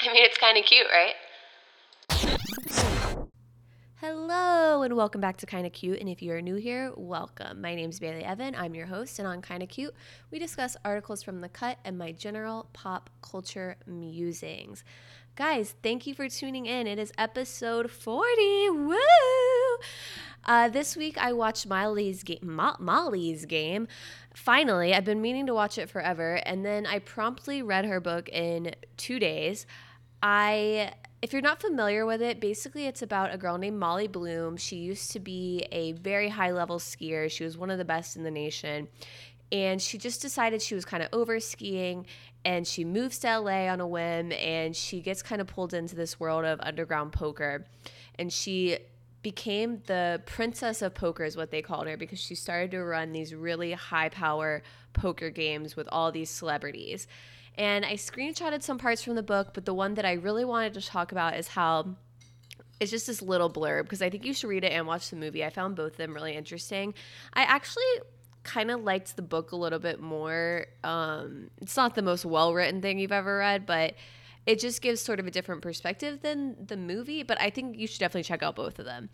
I mean, it's kind of cute, right? Hello, and welcome back to Kinda Cute. And if you are new here, welcome. My name is Bailey Evan. I'm your host, and on Kinda Cute, we discuss articles from the cut and my general pop culture musings. Guys, thank you for tuning in. It is episode 40. Woo! Uh, this week I watched Molly's game. Mo- Molly's game. Finally, I've been meaning to watch it forever, and then I promptly read her book in two days. I if you're not familiar with it, basically it's about a girl named Molly Bloom. She used to be a very high level skier. She was one of the best in the nation. And she just decided she was kind of over skiing and she moves to LA on a whim and she gets kind of pulled into this world of underground poker. And she became the princess of poker is what they called her because she started to run these really high power poker games with all these celebrities. And I screenshotted some parts from the book, but the one that I really wanted to talk about is how it's just this little blurb because I think you should read it and watch the movie. I found both of them really interesting. I actually kind of liked the book a little bit more. Um, it's not the most well written thing you've ever read, but it just gives sort of a different perspective than the movie. But I think you should definitely check out both of them.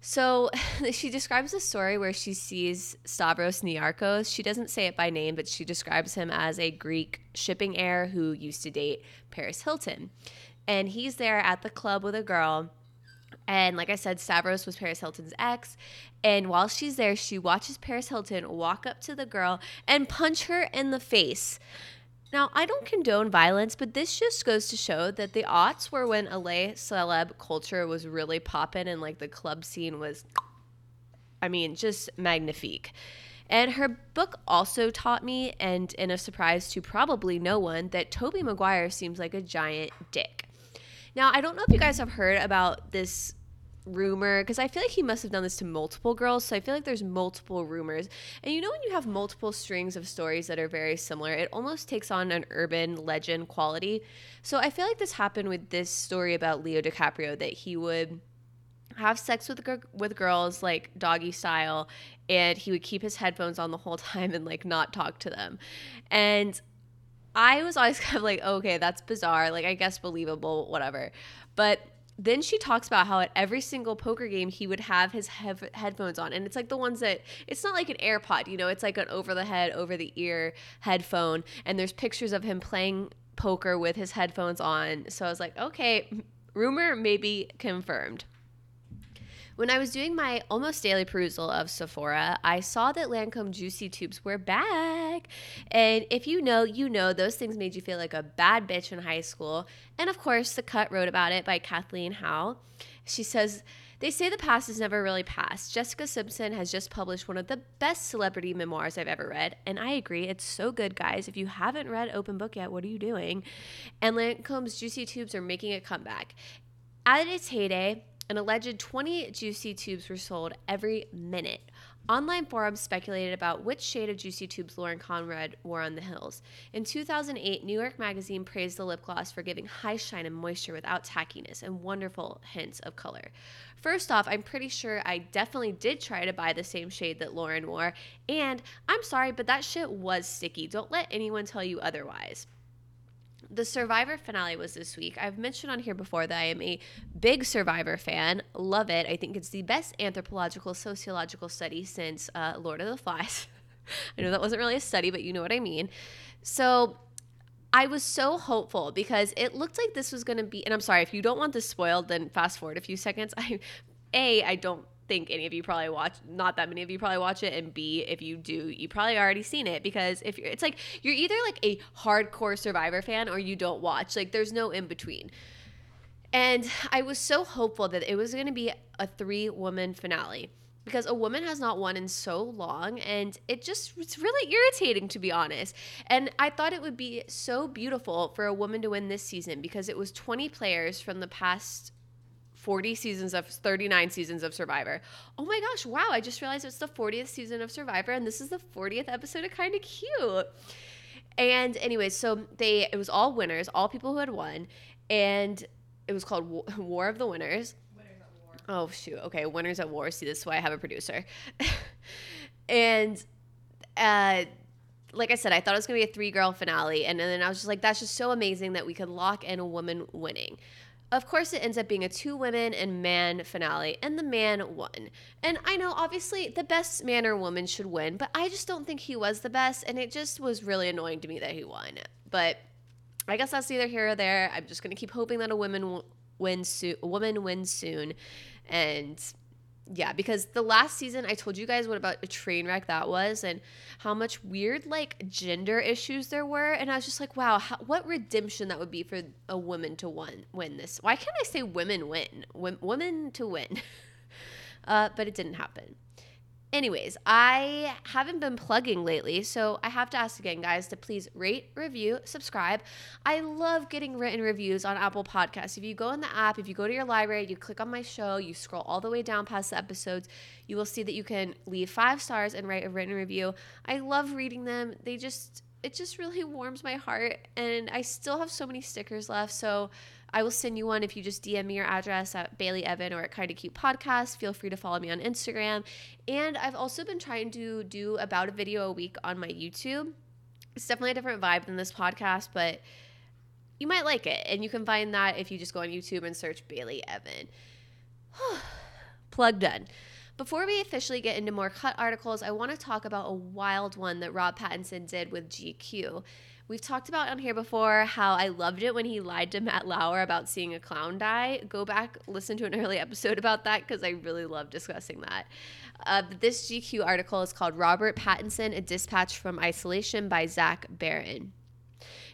So she describes a story where she sees Stavros Niarchos. She doesn't say it by name, but she describes him as a Greek shipping heir who used to date Paris Hilton. And he's there at the club with a girl. And like I said, Stavros was Paris Hilton's ex. And while she's there, she watches Paris Hilton walk up to the girl and punch her in the face. Now, I don't condone violence, but this just goes to show that the aughts were when a LA celeb culture was really popping and like the club scene was, I mean, just magnifique. And her book also taught me, and in a surprise to probably no one, that Tobey Maguire seems like a giant dick. Now, I don't know if you guys have heard about this rumor because I feel like he must have done this to multiple girls. So I feel like there's multiple rumors. And you know, when you have multiple strings of stories that are very similar, it almost takes on an urban legend quality. So I feel like this happened with this story about Leo DiCaprio that he would have sex with with girls like doggy style and he would keep his headphones on the whole time and like not talk to them. And I was always kind of like, okay, that's bizarre. Like, I guess believable, whatever. But then she talks about how at every single poker game he would have his hev- headphones on. And it's like the ones that it's not like an airpod you know it's like an over the head over the ear headphone. And there's pictures of him playing poker with his headphones on. So i was like okay rumor maybe confirmed when I was doing my almost daily perusal of Sephora, I saw that Lancome Juicy Tubes were back. And if you know, you know those things made you feel like a bad bitch in high school. And of course, The Cut wrote about it by Kathleen Hou. She says, they say the past is never really past. Jessica Simpson has just published one of the best celebrity memoirs I've ever read, and I agree. It's so good, guys. If you haven't read Open Book yet, what are you doing? And Lancome's Juicy Tubes are making a comeback. At its heyday, an alleged 20 juicy tubes were sold every minute. Online forums speculated about which shade of juicy tubes Lauren Conrad wore on the hills. In 2008, New York Magazine praised the lip gloss for giving high shine and moisture without tackiness and wonderful hints of color. First off, I'm pretty sure I definitely did try to buy the same shade that Lauren wore, and I'm sorry, but that shit was sticky. Don't let anyone tell you otherwise the Survivor finale was this week. I've mentioned on here before that I am a big Survivor fan. Love it. I think it's the best anthropological sociological study since uh, Lord of the Flies. I know that wasn't really a study, but you know what I mean. So I was so hopeful because it looked like this was going to be. And I'm sorry if you don't want this spoiled, then fast forward a few seconds. I, a, I don't think any of you probably watch not that many of you probably watch it and b if you do you probably already seen it because if you're it's like you're either like a hardcore survivor fan or you don't watch like there's no in between and i was so hopeful that it was going to be a three woman finale because a woman has not won in so long and it just it's really irritating to be honest. And i thought it would be so beautiful for a woman to win this season because it was 20 players from the past 40 seasons of 39 seasons of Survivor. Oh my gosh, wow, I just realized it's the 40th season of Survivor and this is the 40th episode of Kinda Cute. And anyways, so they it was all winners, all people who had won, and it was called War of the Winners. Oh shoot. Okay, Winners at War. See, this is why I have a producer. and uh like I said, I thought it was gonna be a three girl finale, and then I was just like, that's just so amazing that we could lock in a woman winning. Of course, it ends up being a two women and man finale, and the man won. And I know, obviously, the best man or woman should win, but I just don't think he was the best, and it just was really annoying to me that he won. But I guess that's neither here or there. I'm just gonna keep hoping that a woman wins soon. A woman wins soon, and yeah, because the last season I told you guys what about a train wreck that was and how much weird like gender issues there were and I was just like, wow, how, what redemption that would be for a woman to win win this. Why can't I say women win? women to win. uh, but it didn't happen. Anyways, I haven't been plugging lately, so I have to ask again, guys, to please rate, review, subscribe. I love getting written reviews on Apple Podcasts. If you go in the app, if you go to your library, you click on my show, you scroll all the way down past the episodes, you will see that you can leave five stars and write a written review. I love reading them. They just, it just really warms my heart. And I still have so many stickers left. So, I will send you one if you just DM me your address at Bailey Evan or at Kinda Cute Podcast. Feel free to follow me on Instagram. And I've also been trying to do about a video a week on my YouTube. It's definitely a different vibe than this podcast, but you might like it. And you can find that if you just go on YouTube and search Bailey Evan. Plug done. Before we officially get into more cut articles, I want to talk about a wild one that Rob Pattinson did with GQ. We've talked about on here before how I loved it when he lied to Matt Lauer about seeing a clown die. Go back, listen to an early episode about that because I really love discussing that. Uh, this GQ article is called Robert Pattinson, A Dispatch from Isolation by Zach Baron.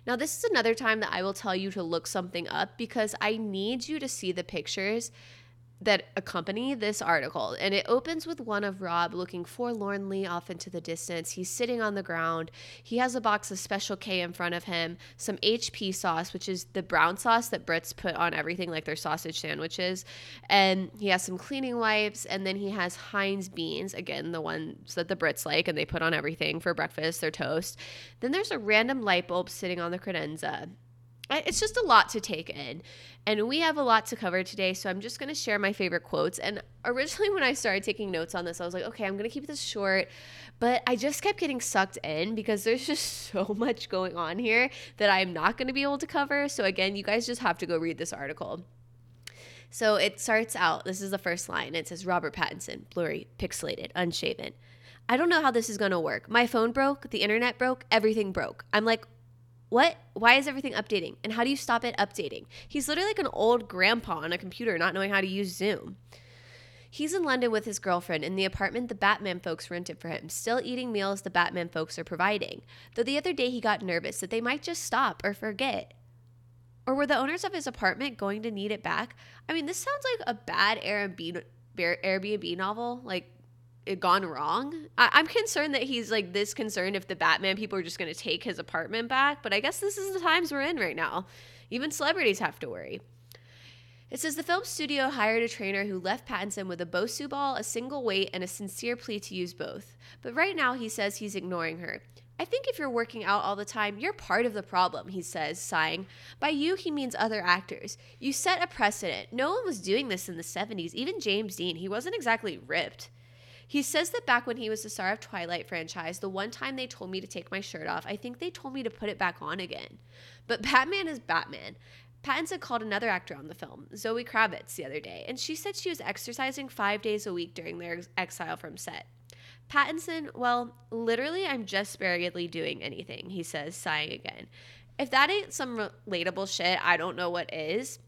Now, this is another time that I will tell you to look something up because I need you to see the pictures that accompany this article. And it opens with one of Rob looking forlornly off into the distance. He's sitting on the ground. He has a box of Special K in front of him, some HP sauce, which is the brown sauce that Brits put on everything, like their sausage sandwiches. And he has some cleaning wipes. And then he has Heinz beans, again, the ones that the Brits like and they put on everything for breakfast, their toast. Then there's a random light bulb sitting on the credenza it's just a lot to take in. And we have a lot to cover today, so I'm just going to share my favorite quotes. And originally, when I started taking notes on this, I was like, okay, I'm going to keep this short. But I just kept getting sucked in because there's just so much going on here that I'm not going to be able to cover. So, again, you guys just have to go read this article. So it starts out, this is the first line. It says Robert Pattinson, blurry, pixelated, unshaven. I don't know how this is going to work. My phone broke, the internet broke, everything broke. I'm like, what? Why is everything updating? And how do you stop it updating? He's literally like an old grandpa on a computer not knowing how to use Zoom. He's in London with his girlfriend in the apartment the Batman folks rented for him, still eating meals the Batman folks are providing. Though the other day he got nervous that they might just stop or forget. Or were the owners of his apartment going to need it back? I mean, this sounds like a bad Airbnb, Airbnb novel. Like, gone wrong. I- am concerned that he's like this concerned if the Batman people are just going to take his apartment back, but I guess this is the times we're in right now. Even celebrities have to worry. It says the film studio hired a trainer who left Pattinson with a Bosu ball, a single weight, and a sincere plea to use both. But right now, he says he's ignoring her. I think if you're working out all the time, you're part of the problem, he says, sighing. By you, he means other actors. You set a precedent. No one was doing this in the 70s, even James Dean. He wasn't exactly ripped. He says that back when he was the star of Twilight franchise, the one time they told me to take my shirt off, I think they told me to put it back on again. But Batman is Batman. Pattinson called another actor on the film, Zoe Kravitz, the other day, and she said she was exercising five days a week during their exile from set. Pattinson, well, literally, I'm just sparingly doing anything, he says, sighing again. If that ain't some relatable shit, I don't know what is.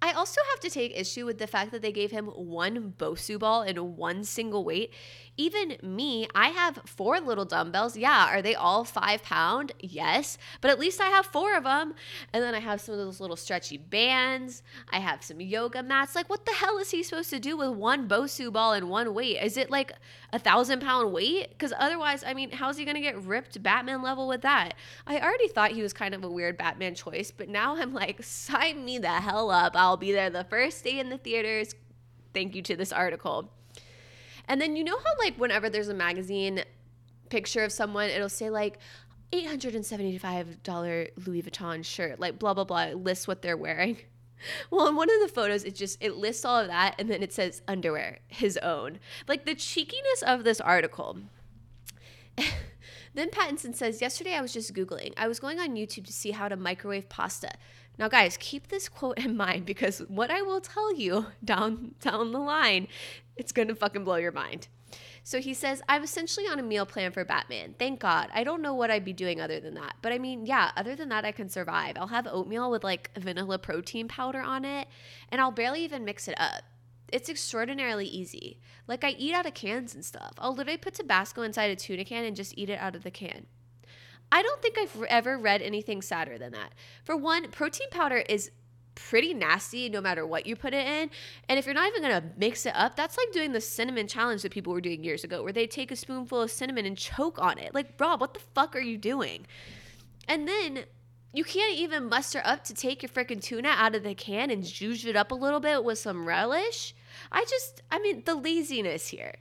I also have to take issue with the fact that they gave him one Bosu ball in one single weight. Even me, I have four little dumbbells. Yeah, are they all five pound? Yes, but at least I have four of them. And then I have some of those little stretchy bands. I have some yoga mats. Like, what the hell is he supposed to do with one Bosu ball in one weight? Is it like a thousand pound weight? Because otherwise, I mean, how's he going to get ripped Batman level with that? I already thought he was kind of a weird Batman choice, but now I'm like, sign me the hell up. I'll be there the first day in the theaters. Thank you to this article. And then you know how like whenever there's a magazine picture of someone, it'll say like $875 Louis Vuitton shirt, like blah blah blah, lists what they're wearing. Well, in one of the photos, it just it lists all of that and then it says underwear, his own. Like the cheekiness of this article. Then Pattinson says, Yesterday I was just Googling. I was going on YouTube to see how to microwave pasta. Now, guys, keep this quote in mind because what I will tell you down down the line, it's gonna fucking blow your mind. So he says, I'm essentially on a meal plan for Batman. Thank God. I don't know what I'd be doing other than that. But I mean, yeah, other than that, I can survive. I'll have oatmeal with like vanilla protein powder on it, and I'll barely even mix it up. It's extraordinarily easy. Like I eat out of cans and stuff. I'll literally put Tabasco inside a tuna can and just eat it out of the can. I don't think I've ever read anything sadder than that. For one, protein powder is pretty nasty no matter what you put it in. And if you're not even gonna mix it up, that's like doing the cinnamon challenge that people were doing years ago, where they take a spoonful of cinnamon and choke on it. Like, Rob, what the fuck are you doing? And then you can't even muster up to take your freaking tuna out of the can and juice it up a little bit with some relish. I just, I mean, the laziness here.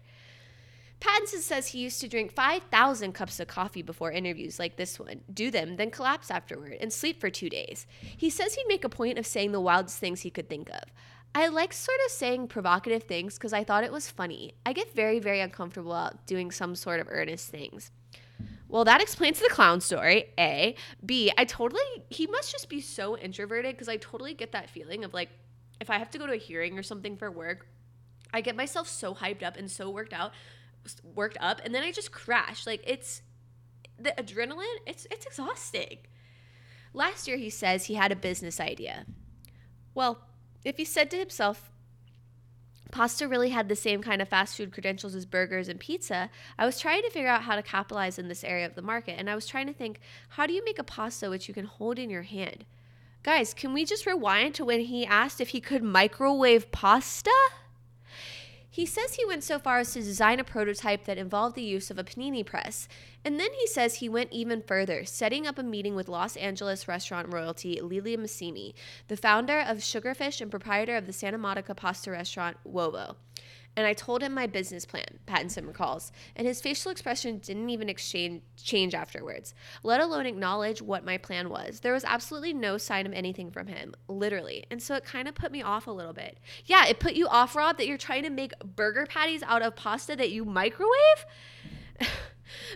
Pattinson says he used to drink 5,000 cups of coffee before interviews like this one, do them, then collapse afterward, and sleep for two days. He says he'd make a point of saying the wildest things he could think of. I like sort of saying provocative things because I thought it was funny. I get very, very uncomfortable doing some sort of earnest things. Well, that explains the clown story. A. B. I totally, he must just be so introverted because I totally get that feeling of like, if I have to go to a hearing or something for work, I get myself so hyped up and so worked out worked up and then I just crashed. Like it's the adrenaline, it's it's exhausting. Last year he says he had a business idea. Well, if he said to himself, pasta really had the same kind of fast food credentials as burgers and pizza, I was trying to figure out how to capitalize in this area of the market. And I was trying to think, how do you make a pasta which you can hold in your hand? Guys, can we just rewind to when he asked if he could microwave pasta? He says he went so far as to design a prototype that involved the use of a panini press. And then he says he went even further, setting up a meeting with Los Angeles restaurant royalty Lilia Massimini, the founder of Sugarfish and proprietor of the Santa Monica pasta restaurant Uovo and I told him my business plan, Pattinson recalls, and his facial expression didn't even exchange, change afterwards, let alone acknowledge what my plan was. There was absolutely no sign of anything from him, literally. And so it kind of put me off a little bit. Yeah, it put you off, Rob, that you're trying to make burger patties out of pasta that you microwave?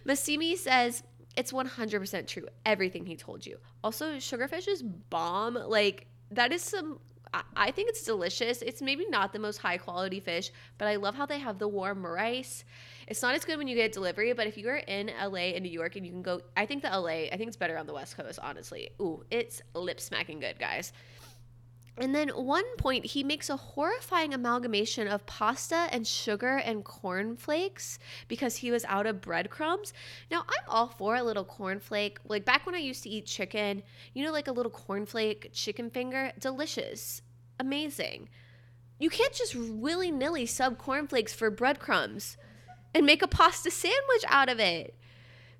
Massimini says, it's 100% true, everything he told you. Also, sugarfish is bomb. Like, that is some I think it's delicious. It's maybe not the most high quality fish, but I love how they have the warm rice. It's not as good when you get delivery, but if you are in LA and New York and you can go, I think the LA, I think it's better on the West Coast, honestly. Ooh, it's lip smacking good, guys. And then one point, he makes a horrifying amalgamation of pasta and sugar and cornflakes because he was out of breadcrumbs. Now, I'm all for a little cornflake. Like back when I used to eat chicken, you know, like a little cornflake chicken finger, delicious, amazing. You can't just willy nilly sub cornflakes for breadcrumbs and make a pasta sandwich out of it.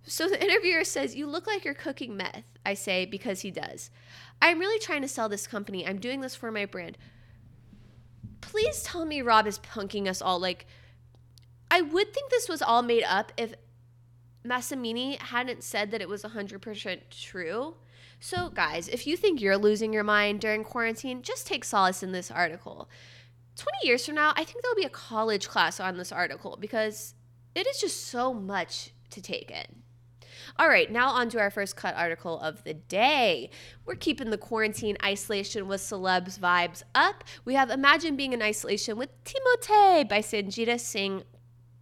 So the interviewer says, You look like you're cooking meth. I say, Because he does. I'm really trying to sell this company. I'm doing this for my brand. Please tell me Rob is punking us all. Like, I would think this was all made up if Massimini hadn't said that it was 100% true. So, guys, if you think you're losing your mind during quarantine, just take solace in this article. 20 years from now, I think there'll be a college class on this article because it is just so much to take in. All right, now on to our first cut article of the day. We're keeping the quarantine isolation with celebs vibes up. We have Imagine Being in Isolation with Timothée by Sangeeta Singh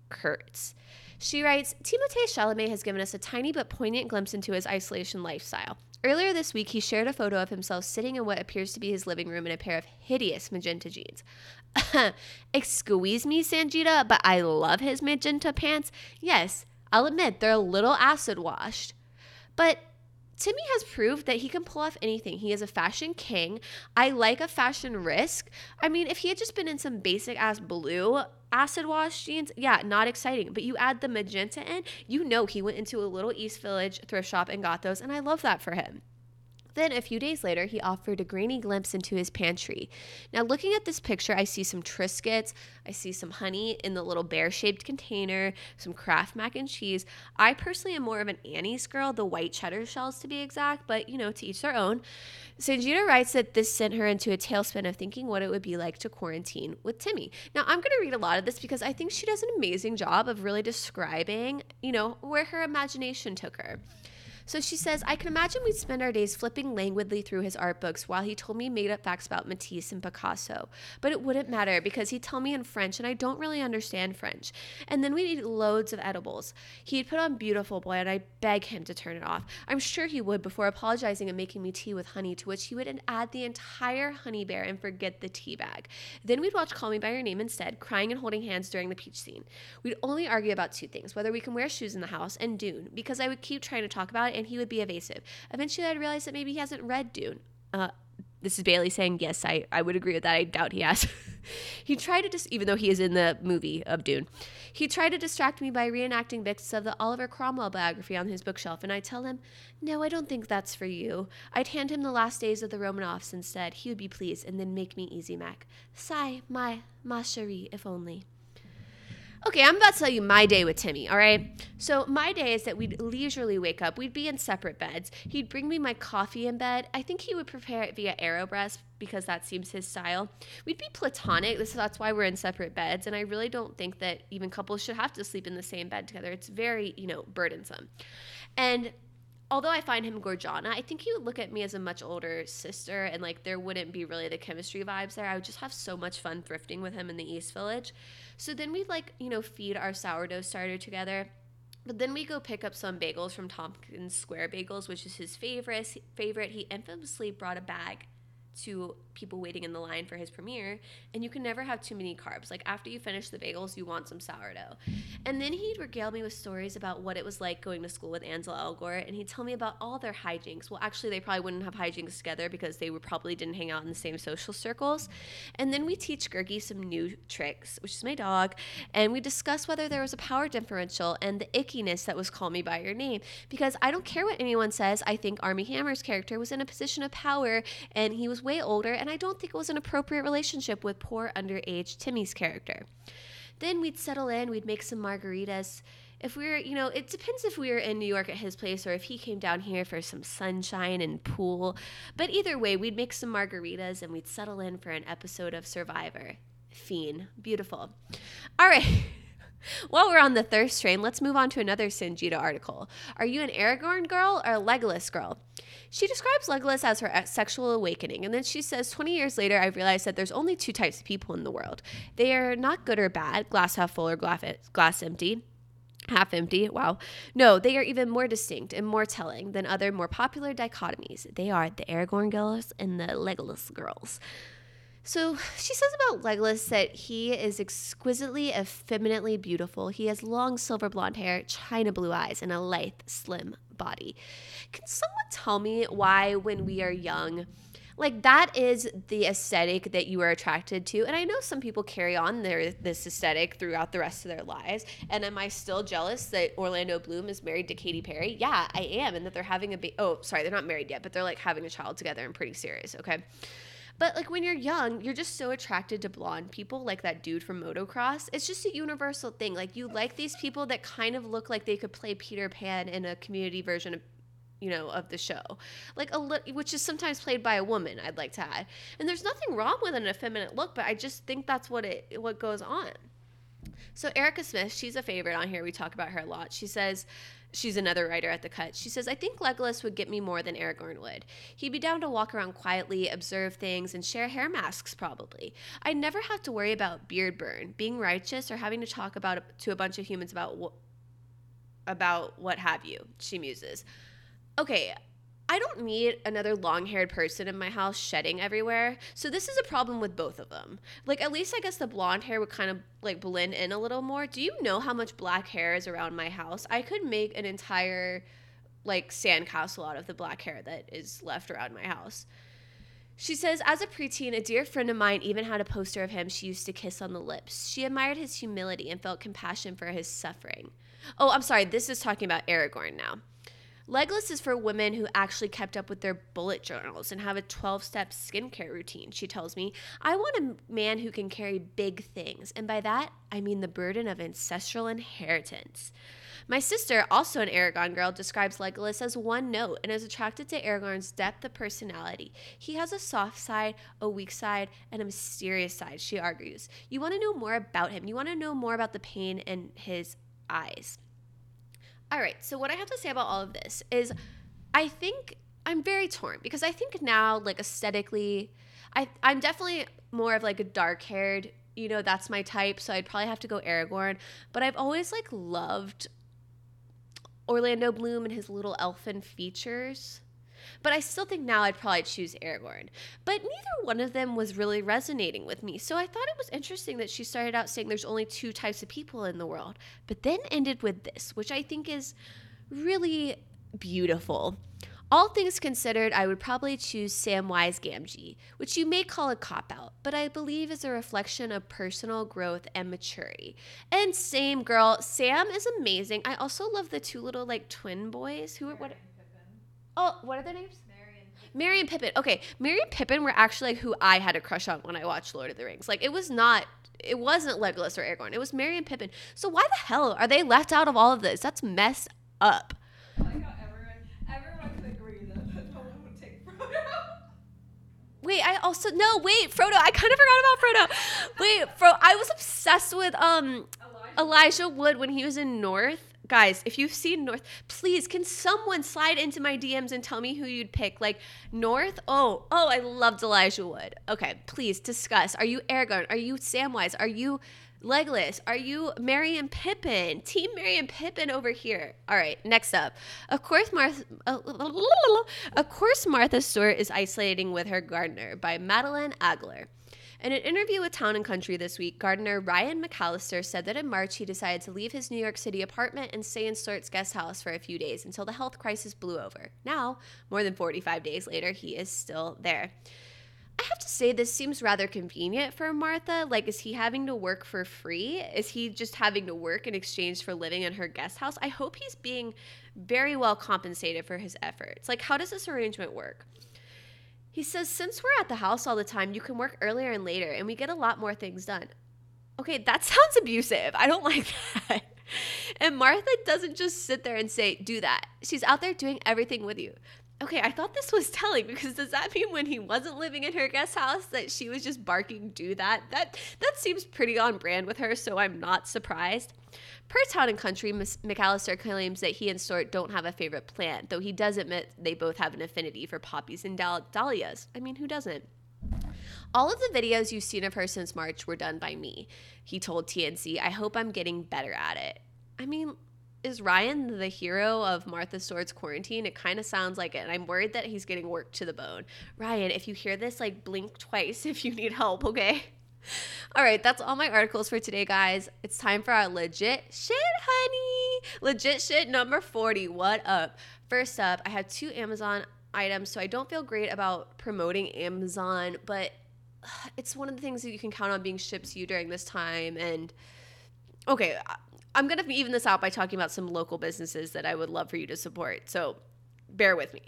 Kurtz. She writes Timothée Chalamet has given us a tiny but poignant glimpse into his isolation lifestyle. Earlier this week, he shared a photo of himself sitting in what appears to be his living room in a pair of hideous magenta jeans. Excuse me, Sangeeta, but I love his magenta pants. Yes, I'll admit they're a little acid washed. But Timmy has proved that he can pull off anything. He is a fashion king. I like a fashion risk. I mean, if he had just been in some basic ass blue acid wash jeans, yeah, not exciting. But you add the magenta in, you know he went into a little East Village thrift shop and got those, and I love that for him. Then, a few days later, he offered a grainy glimpse into his pantry. Now, looking at this picture, I see some Triscuits, I see some honey in the little bear shaped container, some Kraft mac and cheese. I personally am more of an Annie's girl, the white cheddar shells to be exact, but you know, to each their own. Sangeeta writes that this sent her into a tailspin of thinking what it would be like to quarantine with Timmy. Now, I'm going to read a lot of this because I think she does an amazing job of really describing, you know, where her imagination took her. So she says, I can imagine we'd spend our days flipping languidly through his art books while he told me made up facts about Matisse and Picasso. But it wouldn't matter because he'd tell me in French and I don't really understand French. And then we'd eat loads of edibles. He'd put on Beautiful Boy and I'd beg him to turn it off. I'm sure he would before apologizing and making me tea with honey, to which he would add the entire honey bear and forget the tea bag. Then we'd watch Call Me By Your Name instead, crying and holding hands during the peach scene. We'd only argue about two things whether we can wear shoes in the house and Dune, because I would keep trying to talk about it and he would be evasive. Eventually, I'd realize that maybe he hasn't read Dune. Uh, this is Bailey saying, yes, I, I would agree with that. I doubt he has. he tried to, dis- even though he is in the movie of Dune, he tried to distract me by reenacting bits of the Oliver Cromwell biography on his bookshelf, and I tell him, no, I don't think that's for you. I'd hand him the last days of the Romanovs instead. He would be pleased, and then make me easy Mac. Sigh, my, ma chérie, if only. Okay, I'm about to tell you my day with Timmy, all right? So, my day is that we'd leisurely wake up. We'd be in separate beds. He'd bring me my coffee in bed. I think he would prepare it via AeroPress because that seems his style. We'd be platonic. This, that's why we're in separate beds. And I really don't think that even couples should have to sleep in the same bed together. It's very, you know, burdensome. And although I find him gorgiana, I think he would look at me as a much older sister and like there wouldn't be really the chemistry vibes there. I would just have so much fun thrifting with him in the East Village. So then we'd like, you know, feed our sourdough starter together. But then we go pick up some bagels from Tompkins Square Bagels, which is his favorite. Favorite. He infamously brought a bag to people waiting in the line for his premiere and you can never have too many carbs. Like after you finish the bagels you want some sourdough. And then he'd regale me with stories about what it was like going to school with ansel elgort and he'd tell me about all their hijinks. Well actually they probably wouldn't have hijinks together because they would probably didn't hang out in the same social circles. And then we teach Gergie some new tricks which is my dog and we discuss whether there was a power differential and the ickiness that was call me by your name. Because i don't care what anyone says i think Armie Hammer's character was in a position of power and he was way older, and I don't think it was an appropriate relationship with poor underage Timmy's character. Then we'd settle in, we'd make some margaritas. If we were, you know, it depends if we were in New York at his place or if he came down here for some sunshine and pool. But either way, we'd make some margaritas and we'd settle in for an episode of Survivor. Fiend. Beautiful. All right. While we're on the thirst train, let's move on to another Sangeeta article. Are you an Aragorn girl or a Legolas girl? She describes Legolas as her sexual awakening, and then she says, 20 years later, I realized that there's only two types of people in the world. They are not good or bad, glass half full or glass empty half empty. Wow. No, they are even more distinct and more telling than other more popular dichotomies. They are the Aragorn girls and the Legolas girls. So she says about Legolas that he is exquisitely effeminately beautiful. He has long silver blonde hair, china blue eyes, and a lithe, slim body. Can someone tell me why, when we are young, like that is the aesthetic that you are attracted to and i know some people carry on their this aesthetic throughout the rest of their lives and am i still jealous that orlando bloom is married to katy perry yeah i am and that they're having a ba- oh sorry they're not married yet but they're like having a child together and pretty serious okay but like when you're young, you're just so attracted to blonde people, like that dude from motocross. It's just a universal thing. Like you like these people that kind of look like they could play Peter Pan in a community version of you know of the show like a li- which is sometimes played by a woman i'd like to add and there's nothing wrong with an effeminate look but i just think that's what it what goes on so erica smith she's a favorite on here we talk about her a lot she says She's another writer at the cut. She says, I think Legolas would get me more than Aragorn would. He'd be down to walk around quietly, observe things, and share hair masks, probably. I'd never have to worry about beard burn, being righteous, or having to talk about to a bunch of humans about what about what have you, she muses. Okay, I don't need another long haired person in my house shedding everywhere. So this is a problem with both of them. Like, at least I guess the blonde hair would kind of like blend in a little more. Do you know how much black hair is around my house? I could make an entire like sandcastle out of the black hair that is left around my house. She says, as a preteen, a dear friend of mine even had a poster of him she used to kiss on the lips. She admired his humility and felt compassion for his suffering. Oh, I'm sorry, this is talking about Aragorn now. Legolas is for women who actually kept up with their bullet journals and have a 12 step skincare routine, she tells me. I want a man who can carry big things, and by that, I mean the burden of ancestral inheritance. My sister, also an Aragorn girl, describes Legolas as one note and is attracted to Aragorn's depth of personality. He has a soft side, a weak side, and a mysterious side, she argues. You want to know more about him. You want to know more about the pain in his eyes. All right, so what I have to say about all of this is I think I'm very torn because I think now, like aesthetically, I, I'm definitely more of like a dark haired, you know, that's my type. So I'd probably have to go Aragorn. But I've always like loved Orlando Bloom and his little elfin features. But I still think now I'd probably choose Aragorn. But neither one of them was really resonating with me. So I thought it was interesting that she started out saying there's only two types of people in the world, but then ended with this, which I think is really beautiful. All things considered, I would probably choose Samwise Gamgee, which you may call a cop out, but I believe is a reflection of personal growth and maturity. And same girl, Sam is amazing. I also love the two little like twin boys who are what Oh, what are their names? Merry and Pippin. Okay, Merry and Pippin were actually like who I had a crush on when I watched Lord of the Rings. Like it was not it wasn't Legolas or Aragorn. It was Merry and Pippin. So why the hell are they left out of all of this? That's mess up. I like how everyone, everyone agree that no one would take Frodo. Wait, I also no, wait, Frodo. I kind of forgot about Frodo. Wait, Fro I was obsessed with um Elijah. Elijah Wood when he was in North. Guys, if you've seen North, please can someone slide into my DMs and tell me who you'd pick? Like North? Oh, oh, I loved Elijah Wood. Okay, please discuss. Are you Aragorn? Are you Samwise? Are you Legolas? Are you Merry and Pippin? Team Merry and Pippin over here. All right, next up. Of course, Martha. Uh, of course, Martha Stewart is isolating with her gardener by Madeline Aggeler. In an interview with Town and Country this week, gardener Ryan McAllister said that in March he decided to leave his New York City apartment and stay in Stewart's guest house for a few days until the health crisis blew over. Now, more than 45 days later, he is still there. I have to say, this seems rather convenient for Martha. Like, is he having to work for free? Is he just having to work in exchange for living in her guest house? I hope he's being very well compensated for his efforts. Like, how does this arrangement work? He says, since we're at the house all the time, you can work earlier and later, and we get a lot more things done. Okay, that sounds abusive. I don't like that. And Martha doesn't just sit there and say, do that. She's out there doing everything with you. Okay, I thought this was telling because does that mean when he wasn't living in her guest house that she was just barking do that? That that seems pretty on brand with her, so I'm not surprised. Per Town and Country, Miss McAllister claims that he and Stewart don't have a favorite plant, though he does admit they both have an affinity for poppies and dahlias. I mean, who doesn't? All of the videos you've seen of her since March were done by me, he told TNC. I hope I'm getting better at it. I mean, is Ryan the hero of Martha Stewart's quarantine? It kind of sounds like it. And I'm worried that he's getting worked to the bone. Ryan, if you hear this, like blink twice if you need help, okay? All right, that's all my articles for today, guys. It's time for our legit shit, honey. Legit shit number 40. What up? First up, I have two Amazon items, so I don't feel great about promoting Amazon, but it's one of the things that you can count on being shipped to you during this time. And okay, I'm going to even this out by talking about some local businesses that I would love for you to support. So bear with me.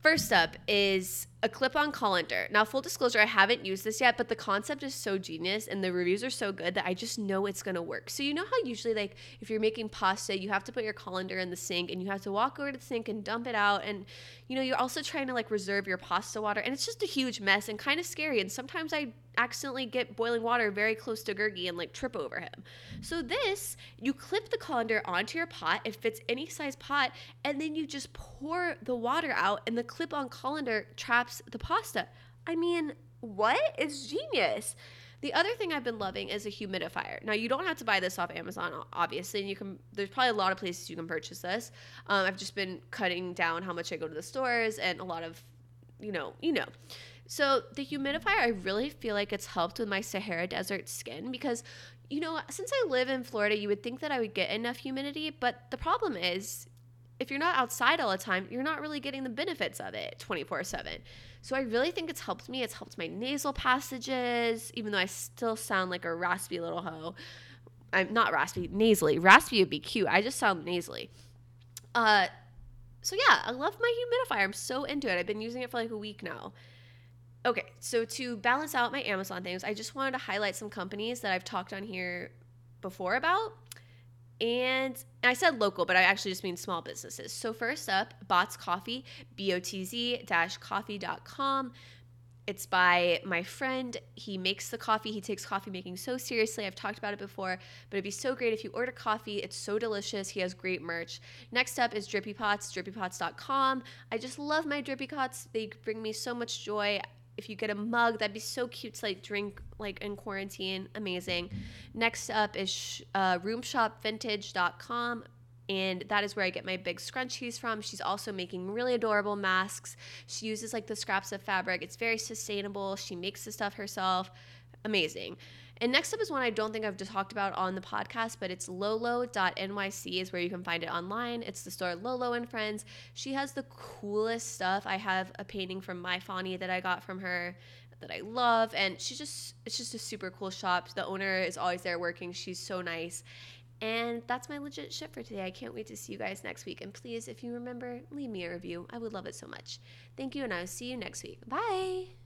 First up is a clip on colander. Now, full disclosure, I haven't used this yet, but the concept is so genius and the reviews are so good that I just know it's gonna work. So, you know how usually, like, if you're making pasta, you have to put your colander in the sink and you have to walk over to the sink and dump it out. And, you know, you're also trying to, like, reserve your pasta water. And it's just a huge mess and kind of scary. And sometimes I accidentally get boiling water very close to Gurgi and, like, trip over him. So, this, you clip the colander onto your pot, it fits any size pot, and then you just pour the water out, and the clip on colander traps the pasta. I mean, what? It's genius. The other thing I've been loving is a humidifier. Now you don't have to buy this off Amazon, obviously, and you can. There's probably a lot of places you can purchase this. Um, I've just been cutting down how much I go to the stores and a lot of, you know, you know. So the humidifier, I really feel like it's helped with my Sahara Desert skin because, you know, since I live in Florida, you would think that I would get enough humidity, but the problem is if you're not outside all the time, you're not really getting the benefits of it 24 7. So I really think it's helped me. It's helped my nasal passages, even though I still sound like a raspy little hoe. I'm not raspy, nasally. Raspy would be cute. I just sound nasally. Uh, so yeah, I love my humidifier. I'm so into it. I've been using it for like a week now. Okay, so to balance out my Amazon things, I just wanted to highlight some companies that I've talked on here before about. And I said local, but I actually just mean small businesses. So, first up, Botz Coffee, B O T Z coffee.com. It's by my friend. He makes the coffee. He takes coffee making so seriously. I've talked about it before, but it'd be so great if you order coffee. It's so delicious. He has great merch. Next up is Drippy Pots, drippypots.com. I just love my Drippy Pots. They bring me so much joy if you get a mug, that'd be so cute to like drink like in quarantine. Amazing. Next up is uh, roomshopvintage.com. And that is where I get my big scrunchies from. She's also making really adorable masks. She uses like the scraps of fabric. It's very sustainable. She makes the stuff herself. Amazing. And next up is one I don't think I've talked about on the podcast, but it's lolo.nyc is where you can find it online. It's the store Lolo and Friends. She has the coolest stuff. I have a painting from My Fawny that I got from her that I love and she's just it's just a super cool shop. The owner is always there working. She's so nice. And that's my legit shit for today. I can't wait to see you guys next week. And please, if you remember, leave me a review. I would love it so much. Thank you, and I will see you next week. Bye.